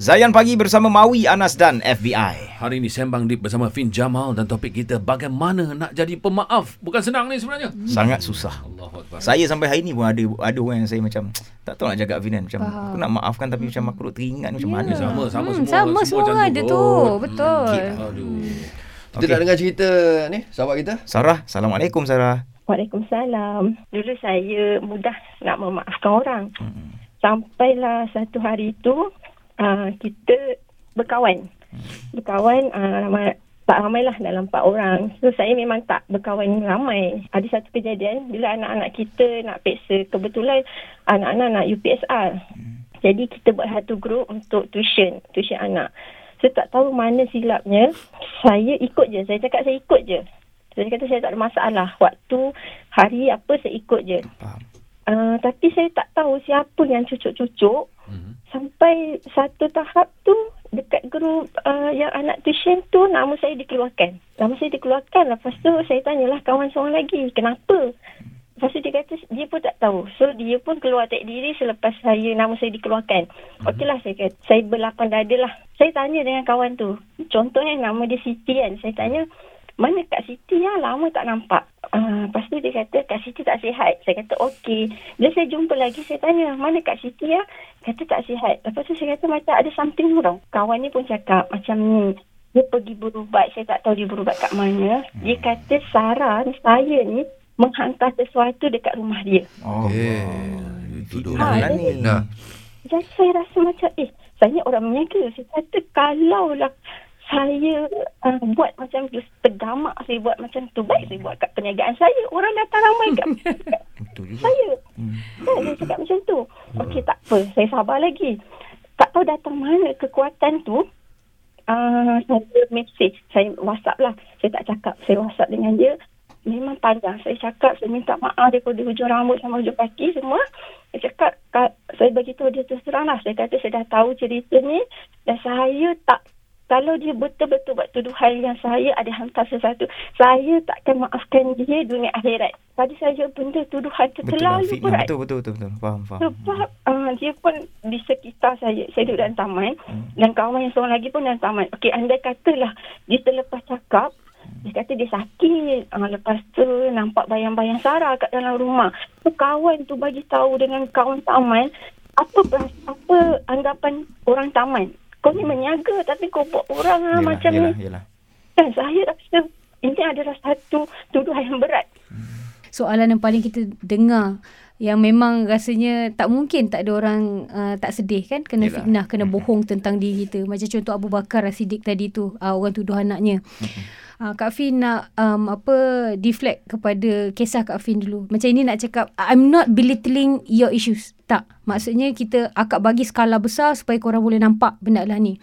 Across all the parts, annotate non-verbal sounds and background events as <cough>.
Zayan Pagi bersama Maui, Anas dan FBI. Hari ini Sembang Deep bersama Fin Jamal dan topik kita bagaimana nak jadi pemaaf. Bukan senang ni sebenarnya. Sangat susah. Allahu Akbar. Saya sampai hari ni pun ada ada orang yang saya macam tak tahu nak jaga Fin kan. Macam Faham. aku nak maafkan tapi macam aku duk teringat macam mana. Sama, sama Hmm, semua. sama semua orang ada tu. kot. Betul. Hmm, Aduh. Kita Okey. nak dengar cerita ni sahabat kita. Sarah, Assalamualaikum Sarah. Waalaikumsalam. Dulu saya mudah nak memaafkan orang. Hmm. Sampailah satu hari itu uh, kita berkawan. Berkawan uh, ramai, tak ramai lah dalam empat orang. So saya memang tak berkawan ramai. Ada satu kejadian bila anak-anak kita nak peksa. Kebetulan anak-anak nak UPSR. Jadi kita buat satu grup untuk tuition. Tuition anak. Saya tak tahu mana silapnya. Saya ikut je. Saya cakap saya ikut je. Saya kata saya tak ada masalah. Waktu hari apa saya ikut je. Faham. Uh, tapi saya tak tahu siapa yang cucuk-cucuk. Mhm. Sampai satu tahap tu dekat grup uh, yang anak tuition tu nama saya dikeluarkan. Nama saya dikeluarkan. Lepas tu saya tanyalah kawan seorang lagi. Kenapa? Lepas tu dia kata dia pun tak tahu. So dia pun keluar tak diri selepas saya nama saya dikeluarkan. Okeylah saya kata. Saya berlapang dada lah. Saya tanya dengan kawan tu. Contohnya nama dia Siti kan. Saya tanya mana Kak Siti ya? Lama tak nampak. Uh, lepas tu dia kata Kak Siti tak sihat. Saya kata okey. Bila saya jumpa lagi saya tanya mana Kak Siti ya? Kata tak sihat. Lepas tu saya kata macam ada something wrong. Kawan ni pun cakap macam ni. Dia pergi berubat. Saya tak tahu dia berubat kat mana. Dia kata Sarah ni, saya ni menghantar sesuatu dekat rumah dia. Oh. Eh, Itu tuduh. dah Ah, ni. Nah, Dan saya rasa macam eh saya orang meniaga. Saya kata kalau lah saya uh, buat macam tu tergamak saya buat macam tu. Baik saya buat kat perniagaan saya. Orang datang ramai kat <laughs> Betul juga. saya. Hmm. kan saya cakap macam tu. Okey tak apa. Saya sabar lagi. Tak tahu datang mana kekuatan tu. Uh, saya mesej saya whatsapp lah. Saya tak cakap. Saya whatsapp dengan dia. Memang panjang. Saya cakap saya minta maaf daripada hujung rambut sampai hujung kaki semua. Saya cakap "Kak, saya bagi tahu dia terus terang lah. Saya kata saya dah tahu cerita ni. Dan saya tak kalau dia betul-betul buat tuduhan yang saya ada hantar sesuatu, saya takkan maafkan dia dunia akhirat. Tadi saja benda tuduhan tu Betul terlalu fitnah. berat. Betul, betul, betul, betul. Faham, faham. Sebab uh, dia pun di sekitar saya. Saya duduk dalam taman. Hmm. Dan kawan yang seorang lagi pun dalam taman. Okey, anda katalah dia terlepas cakap. Dia kata dia sakit. Uh, lepas tu nampak bayang-bayang Sarah kat dalam rumah. So, kawan tu bagi tahu dengan kawan taman. Apa apa anggapan orang taman. Kau ni meniaga tapi kau buat orang ah, Yelah, macam yelah, ni. yelah. Dan saya rasa ini adalah satu tuduhan yang berat. Soalan yang paling kita dengar yang memang rasanya tak mungkin tak ada orang uh, tak sedih kan kena Yelah. fitnah kena bohong tentang diri kita macam contoh Abu Bakar As-Siddiq tadi tu uh, orang tuduh anaknya uh, Kak Fin nak um, apa deflect kepada kisah Kak Fin dulu macam ini nak cakap I'm not belittling your issues tak maksudnya kita akak bagi skala besar supaya korang boleh nampak benda lah ni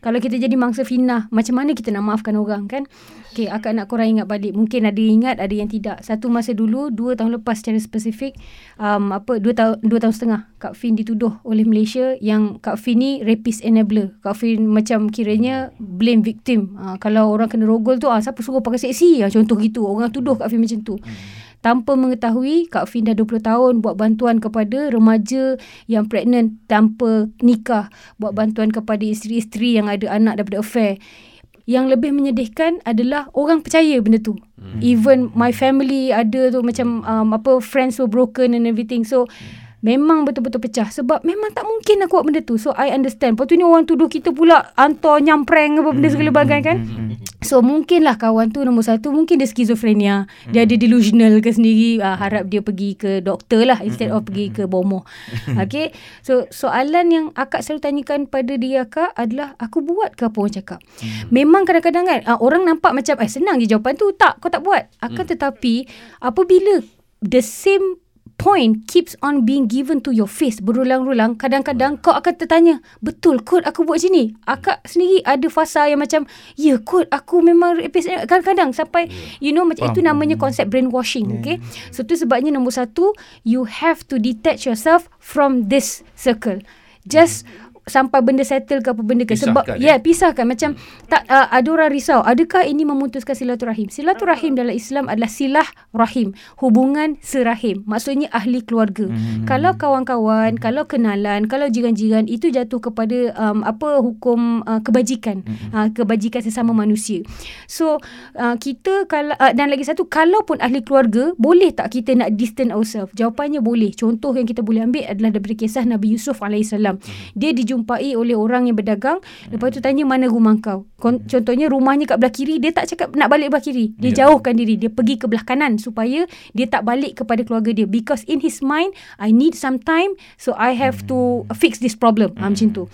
kalau kita jadi mangsa fitnah, macam mana kita nak maafkan orang kan? Okay, akak nak korang ingat balik. Mungkin ada yang ingat, ada yang tidak. Satu masa dulu, dua tahun lepas secara spesifik, um, apa dua tahun dua tahun setengah, Kak Fin dituduh oleh Malaysia yang Kak Fin ni rapist enabler. Kak Fin macam kiranya blame victim. Uh, kalau orang kena rogol tu, ah siapa suruh pakai seksi? Ah, contoh gitu. Orang tuduh Kak Fin macam tu. Tanpa mengetahui, Kak Fin dah 20 tahun buat bantuan kepada remaja yang pregnant tanpa nikah. Buat bantuan kepada isteri-isteri yang ada anak daripada affair. Yang lebih menyedihkan adalah orang percaya benda tu. Hmm. Even my family ada tu macam um, apa friends were broken and everything. So memang betul-betul pecah sebab memang tak mungkin aku buat benda tu. So I understand. Lepas tu ni orang tuduh kita pula hantar nyampreng apa benda segala bagai kan. So mungkinlah kawan tu nombor satu mungkin dia skizofrenia. Dia ada delusional ke sendiri. Uh, harap dia pergi ke doktor lah instead of pergi ke bomoh. <laughs> Okay. So soalan yang akak selalu tanyakan pada diri akak adalah aku buat ke apa orang cakap. Memang kadang-kadang kan uh, orang nampak macam eh senang je jawapan tu. Tak kau tak buat. Akan tetapi apabila the same point keeps on being given to your face berulang-ulang. Kadang-kadang kau akan tertanya betul kot aku buat macam ni. Akak sendiri ada fasa yang macam ya kot aku memang rapist kadang-kadang sampai you know macam itu namanya konsep brainwashing okay? So tu sebabnya nombor satu you have to detach yourself from this circle. Just sampai benda settle ke apa benda ke. Sebab Pisahkan, ya yeah, pisahkan. Macam tak uh, ada orang risau adakah ini memutuskan silaturahim? Silaturahim dalam Islam adalah silah rahim hubungan serahim. Maksudnya ahli keluarga. Hmm. kalau kawan-kawan kalau kenalan kalau jiran-jiran itu jatuh kepada um, apa hukum uh, kebajikan. Hmm. uh, kebajikan sesama manusia. So uh, kita kalau uh, dan lagi satu kalaupun ahli keluarga boleh tak kita nak distance ourselves? Jawapannya boleh. Contoh yang kita boleh ambil adalah daripada kisah Nabi Yusuf alaihissalam. Dia dijumpai oleh orang yang berdagang lepas tu tanya mana rumah kau. Kon- contohnya rumahnya kat belah kiri dia tak cakap nak balik belah kiri. Dia Ya. jauhkan diri dia pergi ke belah kanan supaya dia tak balik kepada keluarga dia. Because in his mind I need some time so I have to fix this problem. Hmm. macam tu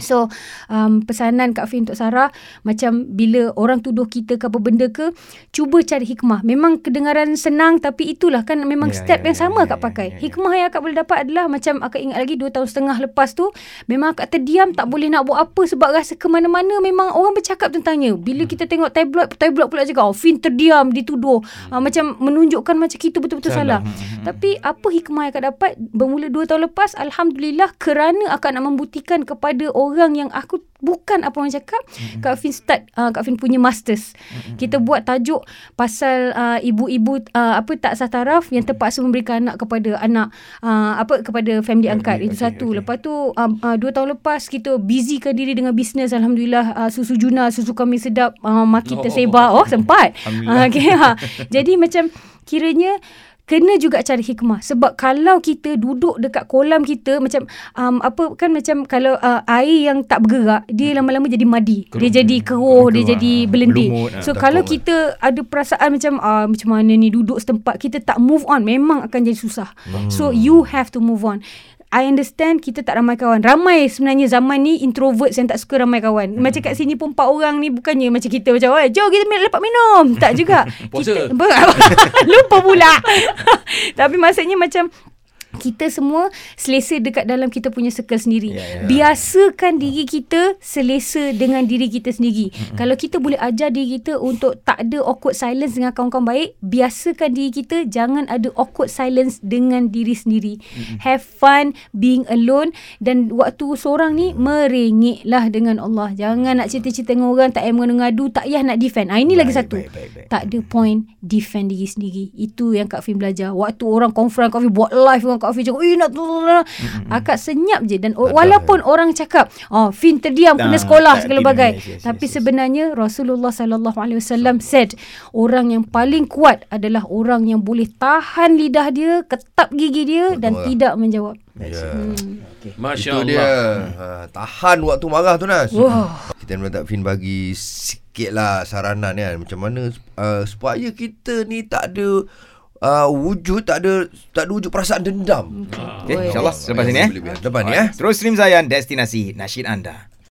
So um, pesanan Kak Fin untuk Sarah macam bila orang tuduh kita ke apa benda ke cuba cari hikmah. Memang kedengaran senang tapi itulah kan memang Ya, step ya, yang ya, sama ya, akak ya, pakai. ya, ya. Hikmah yang akak boleh dapat adalah macam akak ingat lagi 2 tahun setengah lepas tu memang akak terdiam tak boleh nak buat apa sebab rasa ke mana-mana memang orang bercakap tentangnya. Bila kita tengok tabloid tabloid pula cakap oh Fin terdiam dituduh uh, macam menunjukkan macam kita betul-betul salah. Salah. Tapi apa hikmah yang akak dapat bermula 2 tahun lepas alhamdulillah kerana akak nak membuktikan kepada orang yang aku bukan apa orang cakap mm-hmm. Kak Fin start uh, Kak Fin punya masters mm-hmm. kita buat tajuk pasal uh, ibu-ibu uh, apa tak sah taraf yang terpaksa memberikan anak kepada anak uh, apa kepada family Okay, angkat itu okay, satu okay. lepas tu uh, uh, dua tahun lepas kita busykan diri dengan bisnes alhamdulillah uh, susu juna susu kami sedap uh, makin Oh. tersebar oh sempat Alhamdulillah. uh, okay, ha. jadi macam kiranya kena juga cari hikmah. Sebab kalau kita duduk dekat kolam kita macam um, apa kan macam kalau uh, air yang tak bergerak dia lama-lama jadi madi. Keruh. dia jadi keruh dia Keruh, jadi berlumut, ah, so tak kalau kita ada perasaan macam ah, macam mana ni duduk setempat kita tak move on memang akan jadi susah. So you have to move on I understand kita tak ramai kawan. Ramai sebenarnya zaman ni introverts yang tak suka ramai kawan. Macam kat sini pun empat orang ni bukannya macam kita macam, "Oi, jom kita lepak minum." Tak juga. <laughs> Puasa. Kita, <laughs> <laughs> lupa pula. Tapi maksudnya macam kita semua selesa dekat dalam kita punya circle sendiri. Ya, ya. Biasakan diri kita selesa dengan diri kita sendiri. Mm-hmm. Kalau kita boleh ajar diri kita untuk tak ada awkward silence dengan kawan-kawan baik, biasakan diri kita jangan ada awkward silence dengan diri sendiri. Mm-hmm. Have fun being alone dan waktu seorang ni merengeklah dengan Allah. Jangan nak cerita-cerita dengan orang, tak payah mengadu, tak payah nak defend. Ah ini lagi Baik, satu. baik, baik, baik. Tak ada point defend diri sendiri. Itu yang Kak Fin belajar. Waktu orang confront Kak Fin buat live dengan Kak Fin cakap, "Eh nak tu." Akak senyap je dan walaupun orang cakap, "Oh, Fin terdiam kena Ah, sekolah segala bagai." yes, yes, Tapi yes, yes. sebenarnya Rasulullah sallallahu alaihi wasallam said, orang yang paling kuat adalah orang yang boleh tahan lidah dia, ketap gigi dia dan Betul lah. tidak menjawab. Ya. Masya Itu Allah. dia. Ha, tahan waktu marah tu Nas. Wah. Kita minta Fin bagi sikit lah saranan kan. Macam mana uh, supaya kita ni tak ada uh, wujud, tak ada tak ada wujud perasaan dendam. Okay, insyaAllah selepas ini eh. Lepas ni eh. Terus Stream Zayan, destinasi nasyid anda.